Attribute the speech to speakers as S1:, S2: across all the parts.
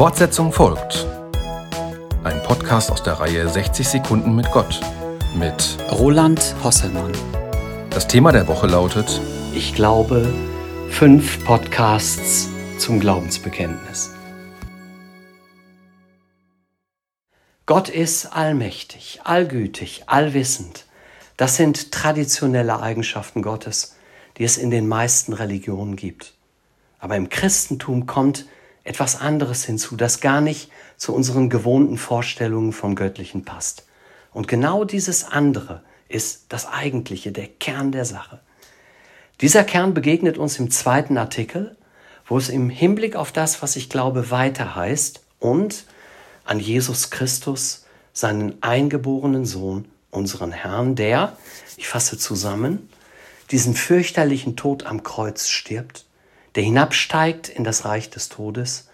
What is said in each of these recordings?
S1: Fortsetzung folgt. Ein Podcast aus der Reihe 60 Sekunden mit Gott mit
S2: Roland Hosselmann.
S1: Das Thema der Woche lautet
S2: Ich glaube, fünf Podcasts zum Glaubensbekenntnis. Gott ist allmächtig, allgütig, allwissend. Das sind traditionelle Eigenschaften Gottes, die es in den meisten Religionen gibt. Aber im Christentum kommt etwas anderes hinzu, das gar nicht zu unseren gewohnten Vorstellungen vom Göttlichen passt. Und genau dieses andere ist das Eigentliche, der Kern der Sache. Dieser Kern begegnet uns im zweiten Artikel, wo es im Hinblick auf das, was ich glaube, weiter heißt und an Jesus Christus, seinen eingeborenen Sohn, unseren Herrn, der, ich fasse zusammen, diesen fürchterlichen Tod am Kreuz stirbt, der hinabsteigt in das Reich des Todes,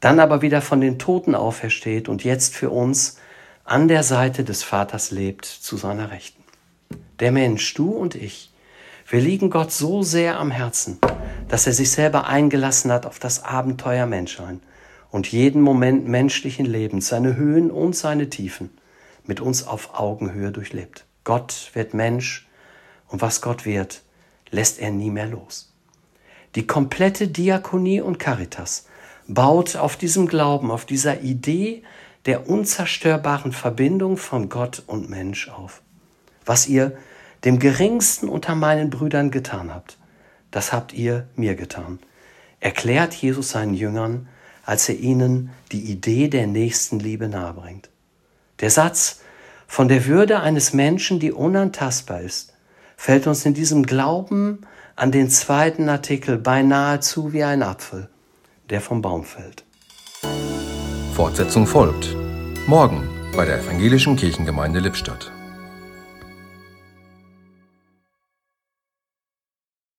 S2: dann aber wieder von den Toten aufersteht und jetzt für uns an der Seite des Vaters lebt zu seiner Rechten. Der Mensch, du und ich, wir liegen Gott so sehr am Herzen, dass er sich selber eingelassen hat auf das Abenteuer Menschsein und jeden Moment menschlichen Lebens, seine Höhen und seine Tiefen, mit uns auf Augenhöhe durchlebt. Gott wird Mensch und was Gott wird, lässt er nie mehr los. Die komplette Diakonie und Caritas baut auf diesem Glauben, auf dieser Idee der unzerstörbaren Verbindung von Gott und Mensch auf. Was ihr dem geringsten unter meinen Brüdern getan habt, das habt ihr mir getan. Erklärt Jesus seinen Jüngern, als er ihnen die Idee der Nächstenliebe nahebringt. Der Satz von der Würde eines Menschen, die unantastbar ist, fällt uns in diesem Glauben an den zweiten Artikel beinahe zu wie ein Apfel, der vom Baum fällt.
S1: Fortsetzung folgt. Morgen bei der Evangelischen Kirchengemeinde Lippstadt.